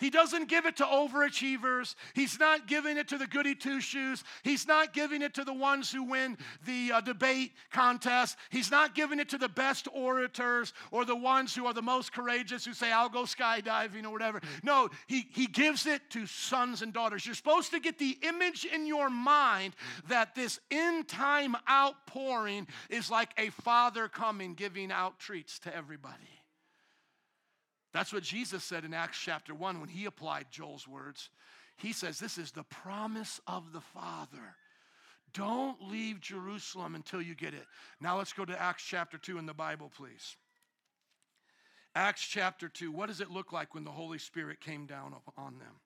He doesn't give it to overachievers. He's not giving it to the goody two shoes. He's not giving it to the ones who win the uh, debate contest. He's not giving it to the best orators or the ones who are the most courageous who say, I'll go skydiving or whatever. No, he, he gives it to sons and daughters. You're supposed to get the image in your mind that this in time outpouring is like a father coming giving out treats to everybody. That's what Jesus said in Acts chapter 1 when he applied Joel's words. He says, This is the promise of the Father. Don't leave Jerusalem until you get it. Now let's go to Acts chapter 2 in the Bible, please. Acts chapter 2. What does it look like when the Holy Spirit came down on them?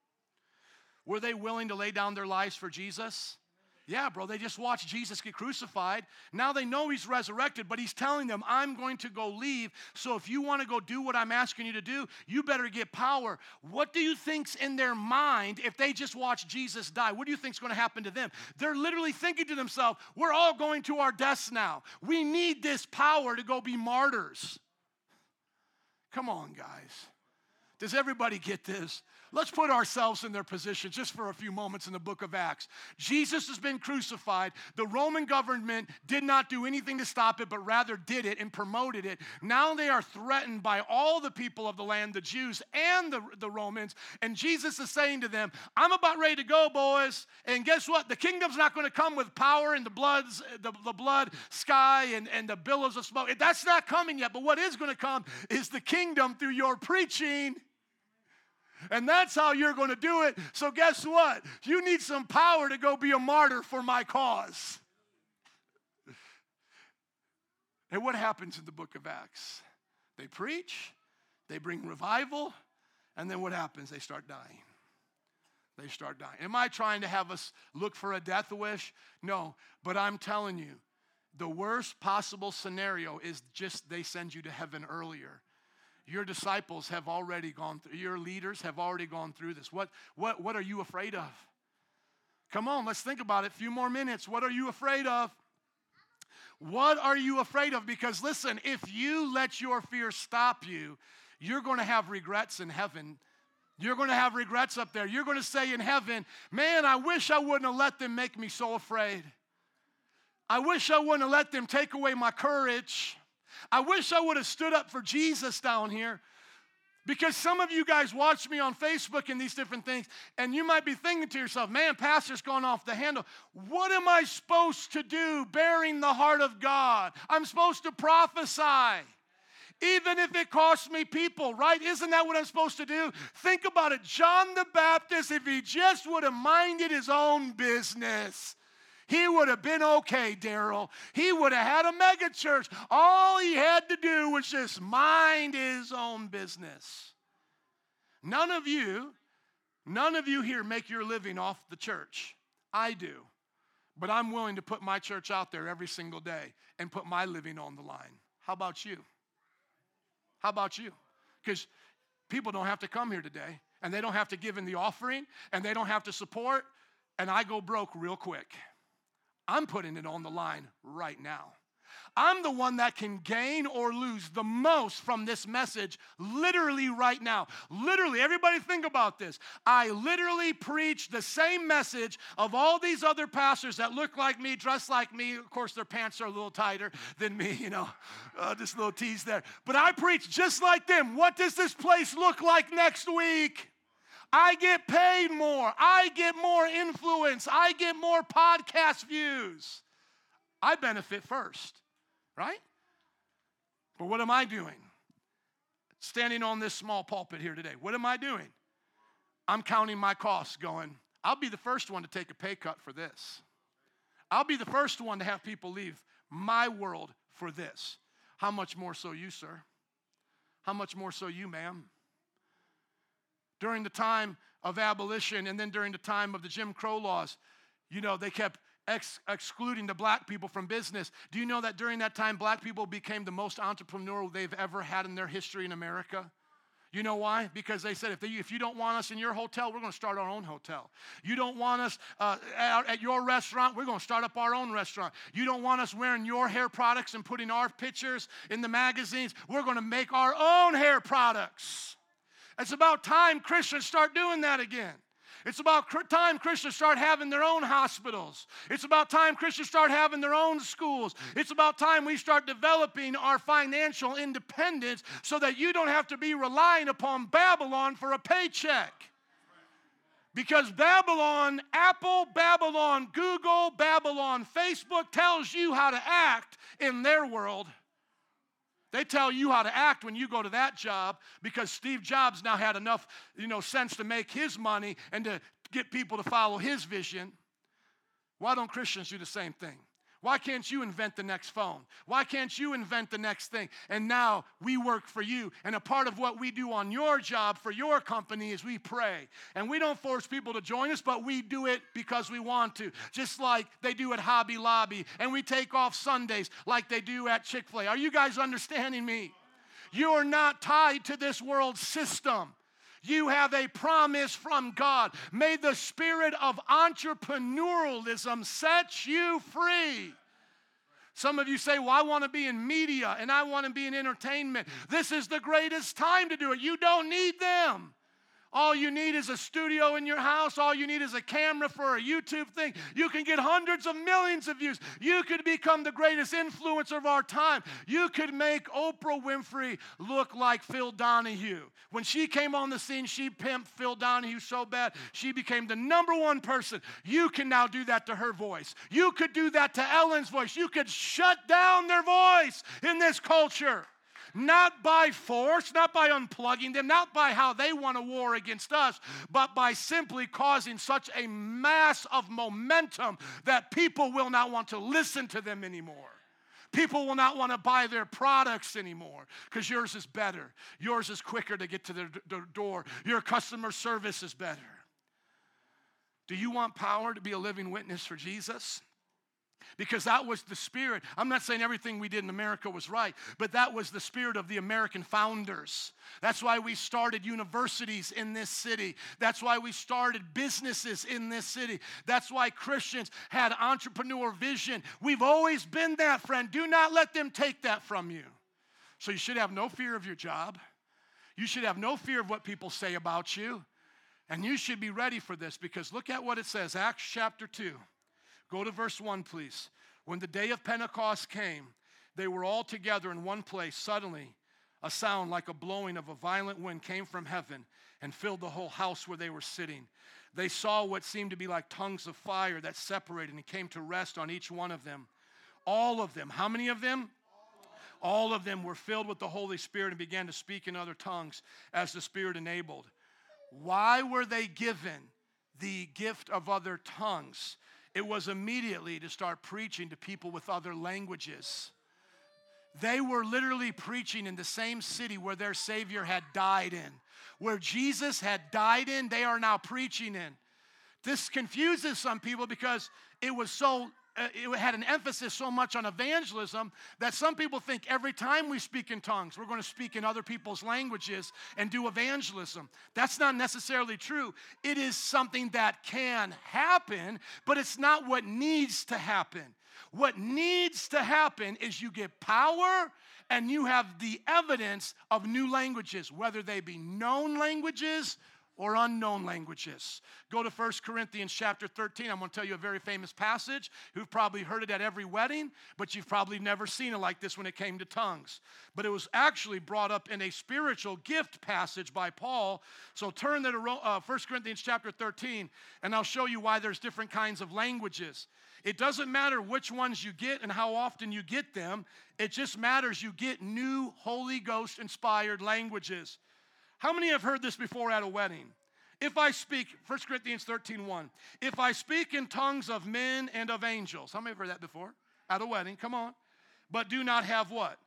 Were they willing to lay down their lives for Jesus? Yeah, bro, they just watched Jesus get crucified. Now they know he's resurrected, but he's telling them, I'm going to go leave. So if you want to go do what I'm asking you to do, you better get power. What do you think's in their mind if they just watch Jesus die? What do you think's going to happen to them? They're literally thinking to themselves, we're all going to our deaths now. We need this power to go be martyrs. Come on, guys. Does everybody get this? Let's put ourselves in their position just for a few moments in the book of Acts. Jesus has been crucified. The Roman government did not do anything to stop it, but rather did it and promoted it. Now they are threatened by all the people of the land, the Jews and the, the Romans. And Jesus is saying to them, I'm about ready to go, boys. And guess what? The kingdom's not going to come with power and the bloods, the, the blood sky and, and the billows of smoke. That's not coming yet. But what is going to come is the kingdom through your preaching and that's how you're going to do it. So, guess what? You need some power to go be a martyr for my cause. And what happens in the book of Acts? They preach, they bring revival, and then what happens? They start dying. They start dying. Am I trying to have us look for a death wish? No, but I'm telling you, the worst possible scenario is just they send you to heaven earlier your disciples have already gone through, your leaders have already gone through this. What, what, what are you afraid of? Come on, let's think about it. A few more minutes. What are you afraid of? What are you afraid of? Because listen, if you let your fear stop you, you're going to have regrets in heaven. You're going to have regrets up there. You're going to say in heaven, man, I wish I wouldn't have let them make me so afraid. I wish I wouldn't have let them take away my courage. I wish I would have stood up for Jesus down here. Because some of you guys watch me on Facebook and these different things, and you might be thinking to yourself, man, Pastor's gone off the handle. What am I supposed to do bearing the heart of God? I'm supposed to prophesy. Even if it costs me people, right? Isn't that what I'm supposed to do? Think about it. John the Baptist, if he just would have minded his own business, he would have been okay, Daryl. He would have had a mega church. All he had to do was just mind his own business. None of you, none of you here make your living off the church. I do. But I'm willing to put my church out there every single day and put my living on the line. How about you? How about you? Because people don't have to come here today and they don't have to give in the offering and they don't have to support, and I go broke real quick. I'm putting it on the line right now. I'm the one that can gain or lose the most from this message literally right now. Literally, everybody think about this. I literally preach the same message of all these other pastors that look like me, dress like me. Of course, their pants are a little tighter than me, you know, uh, just a little tease there. But I preach just like them. What does this place look like next week? I get paid more. I get more influence. I get more podcast views. I benefit first, right? But what am I doing? Standing on this small pulpit here today, what am I doing? I'm counting my costs, going, I'll be the first one to take a pay cut for this. I'll be the first one to have people leave my world for this. How much more so you, sir? How much more so you, ma'am? During the time of abolition and then during the time of the Jim Crow laws, you know, they kept ex- excluding the black people from business. Do you know that during that time, black people became the most entrepreneurial they've ever had in their history in America? You know why? Because they said, if, they, if you don't want us in your hotel, we're going to start our own hotel. You don't want us uh, at, at your restaurant, we're going to start up our own restaurant. You don't want us wearing your hair products and putting our pictures in the magazines, we're going to make our own hair products. It's about time Christians start doing that again. It's about time Christians start having their own hospitals. It's about time Christians start having their own schools. It's about time we start developing our financial independence so that you don't have to be relying upon Babylon for a paycheck. Because Babylon, Apple, Babylon, Google, Babylon, Facebook tells you how to act in their world. They tell you how to act when you go to that job because Steve Jobs now had enough, you know, sense to make his money and to get people to follow his vision. Why don't Christians do the same thing? Why can't you invent the next phone? Why can't you invent the next thing? And now we work for you. And a part of what we do on your job for your company is we pray. And we don't force people to join us, but we do it because we want to, just like they do at Hobby Lobby. And we take off Sundays like they do at Chick fil A. Are you guys understanding me? You are not tied to this world system. You have a promise from God. May the spirit of entrepreneurialism set you free. Some of you say, Well, I want to be in media and I want to be in entertainment. This is the greatest time to do it. You don't need them. All you need is a studio in your house. All you need is a camera for a YouTube thing. You can get hundreds of millions of views. You could become the greatest influencer of our time. You could make Oprah Winfrey look like Phil Donahue. When she came on the scene, she pimped Phil Donahue so bad, she became the number one person. You can now do that to her voice. You could do that to Ellen's voice. You could shut down their voice in this culture not by force, not by unplugging them, not by how they want a war against us, but by simply causing such a mass of momentum that people will not want to listen to them anymore. People will not want to buy their products anymore because yours is better. Yours is quicker to get to their, door. Your customer service is better. Do you want power to be a living witness for Jesus? Because that was the spirit. I'm not saying everything we did in America was right, but that was the spirit of the American founders. That's why we started universities in this city. That's why we started businesses in this city. That's why Christians had entrepreneur vision. We've always been that, friend. Do not let them take that from you. So you should have no fear of your job. You should have no fear of what people say about you. And you should be ready for this because look at what it says Acts chapter 2. Go to verse 1, please. When the day of Pentecost came, they were all together in one place. Suddenly, a sound like a blowing of a violent wind came from heaven and filled the whole house where they were sitting. They saw what seemed to be like tongues of fire that separated and came to rest on each one of them. All of them, how many of them? All of them were filled with the Holy Spirit and began to speak in other tongues as the Spirit enabled. Why were they given the gift of other tongues? It was immediately to start preaching to people with other languages. They were literally preaching in the same city where their Savior had died in. Where Jesus had died in, they are now preaching in. This confuses some people because it was so uh, it had an emphasis so much on evangelism that some people think every time we speak in tongues, we're going to speak in other people's languages and do evangelism. That's not necessarily true. It is something that can happen, but it's not what needs to happen. What needs to happen is you get power and you have the evidence of new languages, whether they be known languages or unknown languages. Go to 1 Corinthians chapter 13. I'm going to tell you a very famous passage. You've probably heard it at every wedding, but you've probably never seen it like this when it came to tongues. But it was actually brought up in a spiritual gift passage by Paul. So turn to uh, 1 Corinthians chapter 13, and I'll show you why there's different kinds of languages. It doesn't matter which ones you get and how often you get them. It just matters you get new Holy Ghost inspired languages. How many have heard this before at a wedding? If I speak, 1 Corinthians 13 1, if I speak in tongues of men and of angels, how many have heard that before? At a wedding, come on. But do not have what?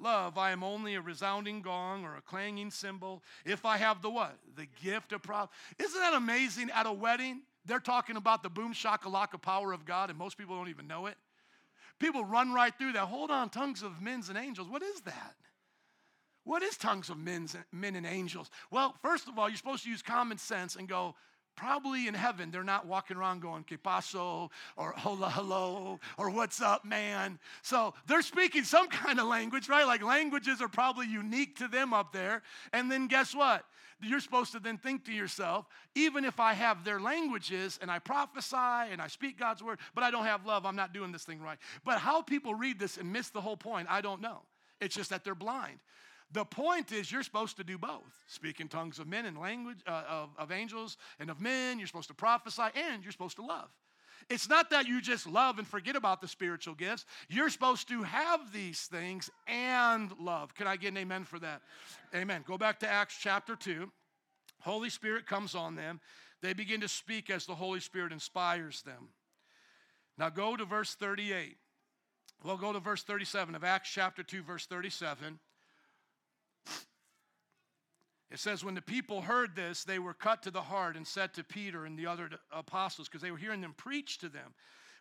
Love, I am only a resounding gong or a clanging cymbal. If I have the what? The gift of prophecy. Isn't that amazing at a wedding? They're talking about the boom shakalaka power of God, and most people don't even know it. People run right through that. Hold on, tongues of men and angels. What is that? What is tongues of men's, men and angels? Well, first of all, you're supposed to use common sense and go, probably in heaven, they're not walking around going, que paso, or hola, hello, or what's up, man. So they're speaking some kind of language, right? Like languages are probably unique to them up there. And then guess what? You're supposed to then think to yourself, even if I have their languages and I prophesy and I speak God's word, but I don't have love, I'm not doing this thing right. But how people read this and miss the whole point, I don't know. It's just that they're blind. The point is, you're supposed to do both speak in tongues of men and language, uh, of, of angels and of men. You're supposed to prophesy and you're supposed to love. It's not that you just love and forget about the spiritual gifts. You're supposed to have these things and love. Can I get an amen for that? Amen. Go back to Acts chapter 2. Holy Spirit comes on them. They begin to speak as the Holy Spirit inspires them. Now go to verse 38. We'll go to verse 37 of Acts chapter 2, verse 37. It says, When the people heard this, they were cut to the heart and said to Peter and the other apostles, because they were hearing them preach to them,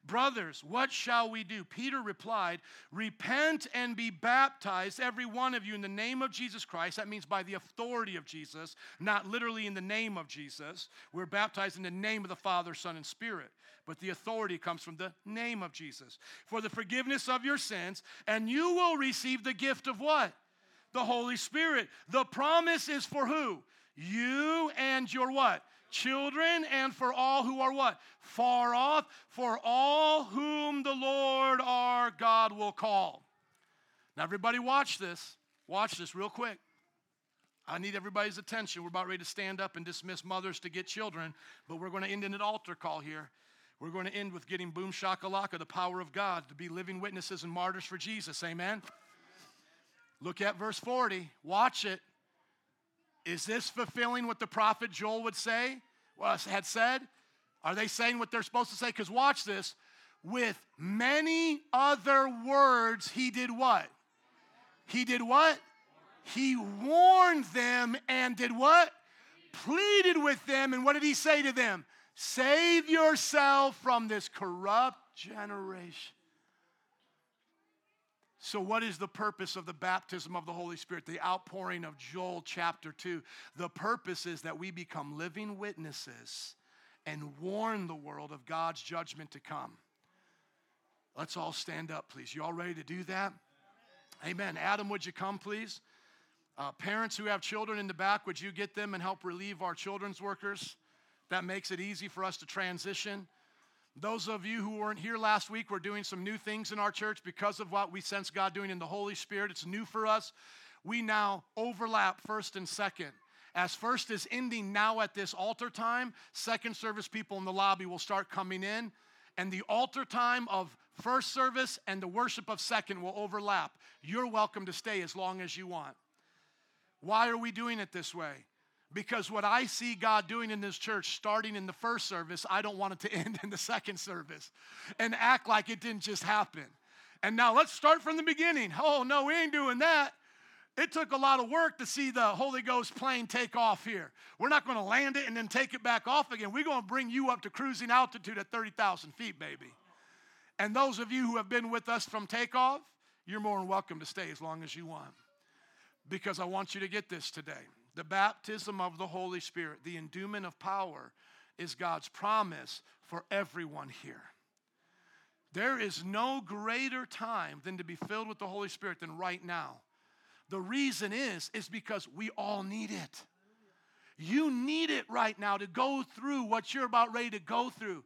Brothers, what shall we do? Peter replied, Repent and be baptized, every one of you, in the name of Jesus Christ. That means by the authority of Jesus, not literally in the name of Jesus. We're baptized in the name of the Father, Son, and Spirit. But the authority comes from the name of Jesus. For the forgiveness of your sins, and you will receive the gift of what? The Holy Spirit. The promise is for who? You and your what? children and for all who are what? Far off, for all whom the Lord our God will call. Now, everybody, watch this. Watch this real quick. I need everybody's attention. We're about ready to stand up and dismiss mothers to get children, but we're going to end in an altar call here. We're going to end with getting boom shakalaka, the power of God, to be living witnesses and martyrs for Jesus. Amen. Look at verse 40. Watch it. Is this fulfilling what the prophet Joel would say, uh, had said? Are they saying what they're supposed to say? Because watch this. With many other words, he did what? He did what? He warned them and did what? Pleaded with them. And what did he say to them? Save yourself from this corrupt generation. So, what is the purpose of the baptism of the Holy Spirit, the outpouring of Joel chapter 2? The purpose is that we become living witnesses and warn the world of God's judgment to come. Let's all stand up, please. You all ready to do that? Amen. Adam, would you come, please? Uh, parents who have children in the back, would you get them and help relieve our children's workers? That makes it easy for us to transition. Those of you who weren't here last week, we're doing some new things in our church because of what we sense God doing in the Holy Spirit. It's new for us. We now overlap first and second. As first is ending now at this altar time, second service people in the lobby will start coming in, and the altar time of first service and the worship of second will overlap. You're welcome to stay as long as you want. Why are we doing it this way? Because what I see God doing in this church, starting in the first service, I don't want it to end in the second service and act like it didn't just happen. And now let's start from the beginning. Oh, no, we ain't doing that. It took a lot of work to see the Holy Ghost plane take off here. We're not going to land it and then take it back off again. We're going to bring you up to cruising altitude at 30,000 feet, baby. And those of you who have been with us from takeoff, you're more than welcome to stay as long as you want. Because I want you to get this today. The baptism of the Holy Spirit, the endowment of power, is God's promise for everyone here. There is no greater time than to be filled with the Holy Spirit than right now. The reason is is because we all need it. You need it right now to go through what you're about ready to go through.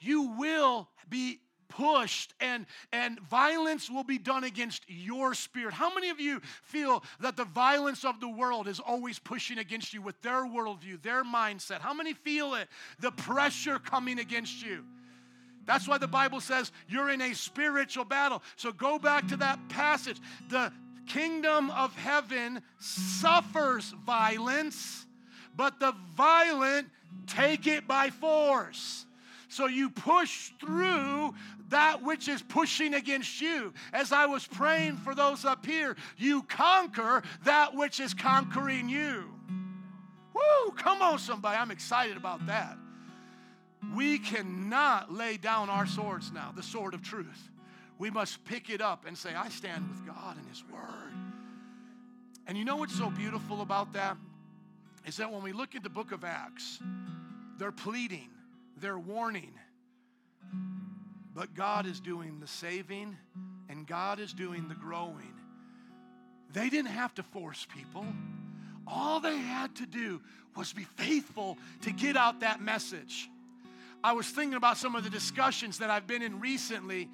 You will be pushed and, and violence will be done against your spirit. How many of you feel that the violence of the world is always pushing against you with their worldview, their mindset? How many feel it? The pressure coming against you. That's why the Bible says you're in a spiritual battle. So go back to that passage. The kingdom of heaven suffers violence, but the violent take it by force. So you push through that which is pushing against you. As I was praying for those up here, you conquer that which is conquering you. Woo, come on, somebody. I'm excited about that. We cannot lay down our swords now, the sword of truth. We must pick it up and say, I stand with God and His Word. And you know what's so beautiful about that? Is that when we look at the book of Acts, they're pleading they're warning. But God is doing the saving and God is doing the growing. They didn't have to force people. All they had to do was be faithful to get out that message. I was thinking about some of the discussions that I've been in recently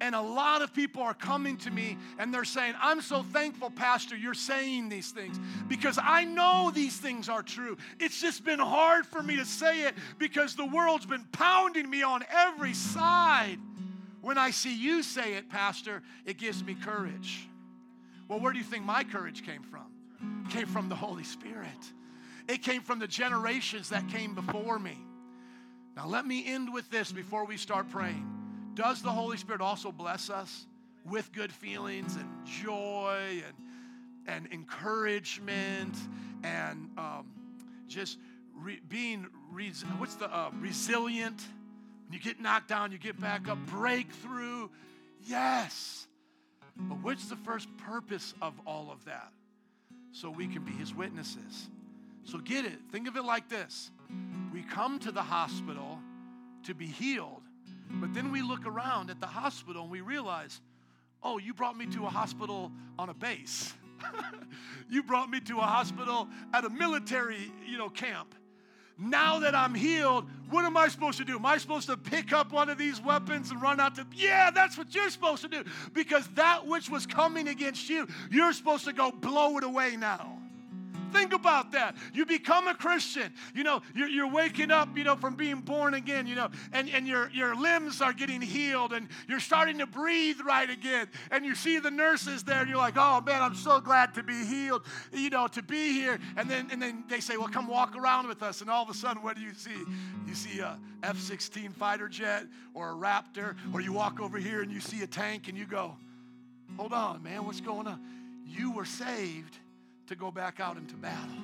and a lot of people are coming to me and they're saying, I'm so thankful, Pastor, you're saying these things because I know these things are true. It's just been hard for me to say it because the world's been pounding me on every side. When I see you say it, Pastor, it gives me courage. Well, where do you think my courage came from? It came from the Holy Spirit. It came from the generations that came before me. Now, let me end with this before we start praying. Does the Holy Spirit also bless us? with good feelings and joy and, and encouragement and um, just re- being, what's the, uh, resilient. When you get knocked down, you get back up, breakthrough. Yes. But what's the first purpose of all of that? So we can be his witnesses. So get it. Think of it like this we come to the hospital to be healed, but then we look around at the hospital and we realize, oh, you brought me to a hospital on a base. you brought me to a hospital at a military, you know, camp. Now that I'm healed, what am I supposed to do? Am I supposed to pick up one of these weapons and run out to? Yeah, that's what you're supposed to do. Because that which was coming against you, you're supposed to go blow it away now. Think about that. You become a Christian. You know, you're, you're waking up, you know, from being born again, you know, and, and your, your limbs are getting healed and you're starting to breathe right again. And you see the nurses there and you're like, oh man, I'm so glad to be healed, you know, to be here. And then, and then they say, well, come walk around with us. And all of a sudden, what do you see? You see a F 16 fighter jet or a Raptor, or you walk over here and you see a tank and you go, hold on, man, what's going on? You were saved to go back out into battle.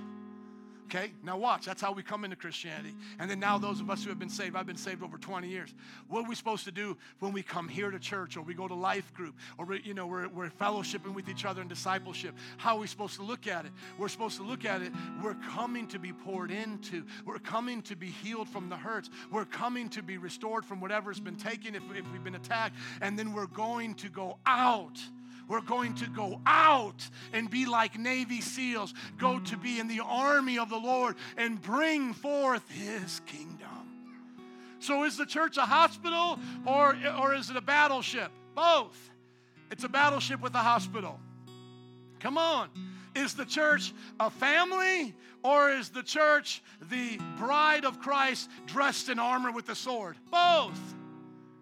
Okay, now watch. That's how we come into Christianity. And then now, those of us who have been saved, I've been saved over 20 years. What are we supposed to do when we come here to church or we go to life group or we, you know, we're, we're fellowshipping with each other in discipleship? How are we supposed to look at it? We're supposed to look at it. We're coming to be poured into, we're coming to be healed from the hurts, we're coming to be restored from whatever's been taken if, if we've been attacked, and then we're going to go out we're going to go out and be like Navy SEALs, go to be in the army of the Lord and bring forth His kingdom. So, is the church a hospital or, or is it a battleship? Both. It's a battleship with a hospital. Come on. Is the church a family or is the church the bride of Christ dressed in armor with a sword? Both.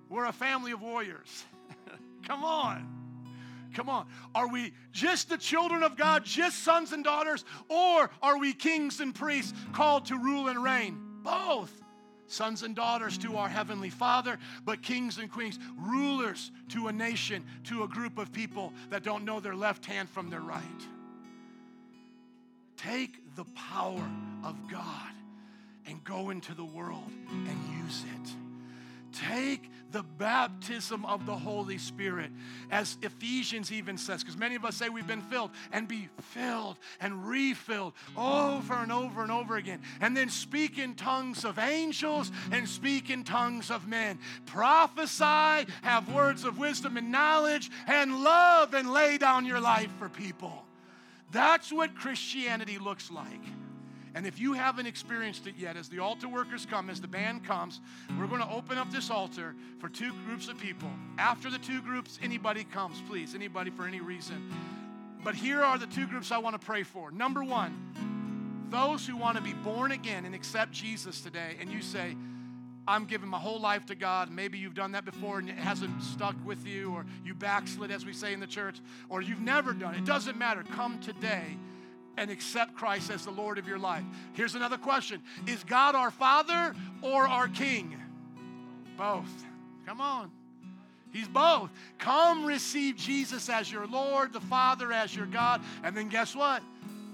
We're a family of warriors. Come on. Come on. Are we just the children of God, just sons and daughters, or are we kings and priests called to rule and reign? Both. Sons and daughters to our Heavenly Father, but kings and queens, rulers to a nation, to a group of people that don't know their left hand from their right. Take the power of God and go into the world and use it. The baptism of the Holy Spirit, as Ephesians even says, because many of us say we've been filled, and be filled and refilled over and over and over again. And then speak in tongues of angels and speak in tongues of men. Prophesy, have words of wisdom and knowledge, and love and lay down your life for people. That's what Christianity looks like. And if you haven't experienced it yet, as the altar workers come, as the band comes, we're going to open up this altar for two groups of people. After the two groups, anybody comes, please, anybody for any reason. But here are the two groups I want to pray for. Number one, those who want to be born again and accept Jesus today, and you say, I'm giving my whole life to God. Maybe you've done that before and it hasn't stuck with you, or you backslid, as we say in the church, or you've never done it. It doesn't matter. Come today and accept Christ as the Lord of your life. Here's another question Is God our Father or our King? Both. Come on. He's both. Come receive Jesus as your Lord, the Father as your God, and then guess what?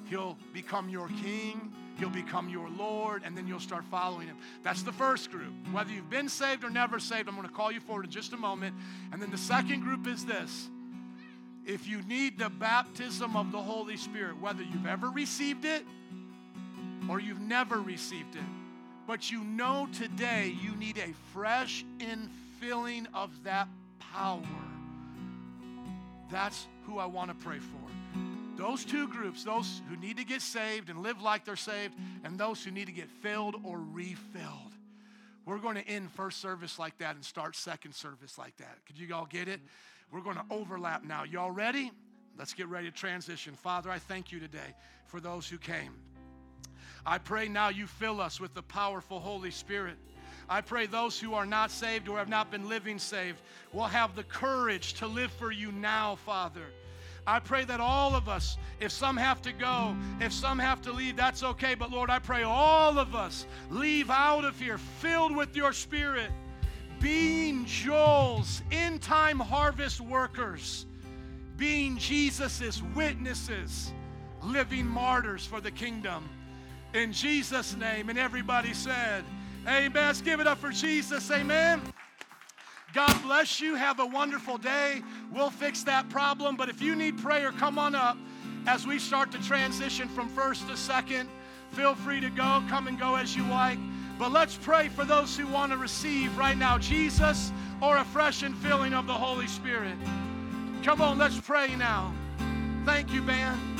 He'll become your King. He'll become your Lord, and then you'll start following Him. That's the first group. Whether you've been saved or never saved, I'm going to call you forward in just a moment. And then the second group is this if you need the baptism of the Holy Spirit, whether you've ever received it or you've never received it, but you know today you need a fresh infilling of that power, that's who I want to pray for. Those two groups, those who need to get saved and live like they're saved, and those who need to get filled or refilled. We're going to end first service like that and start second service like that. Could you all get it? We're going to overlap now. Y'all ready? Let's get ready to transition. Father, I thank you today for those who came. I pray now you fill us with the powerful Holy Spirit. I pray those who are not saved or have not been living saved will have the courage to live for you now, Father. I pray that all of us, if some have to go, if some have to leave, that's okay. But Lord, I pray all of us leave out of here filled with your Spirit being Joel's end time harvest workers, being Jesus's witnesses, living martyrs for the kingdom. In Jesus' name. And everybody said, Amen. Let's give it up for Jesus. Amen. God bless you. Have a wonderful day. We'll fix that problem. But if you need prayer, come on up as we start to transition from first to second. Feel free to go. Come and go as you like. But let's pray for those who want to receive right now Jesus or a fresh infilling of the Holy Spirit. Come on, let's pray now. Thank you, man.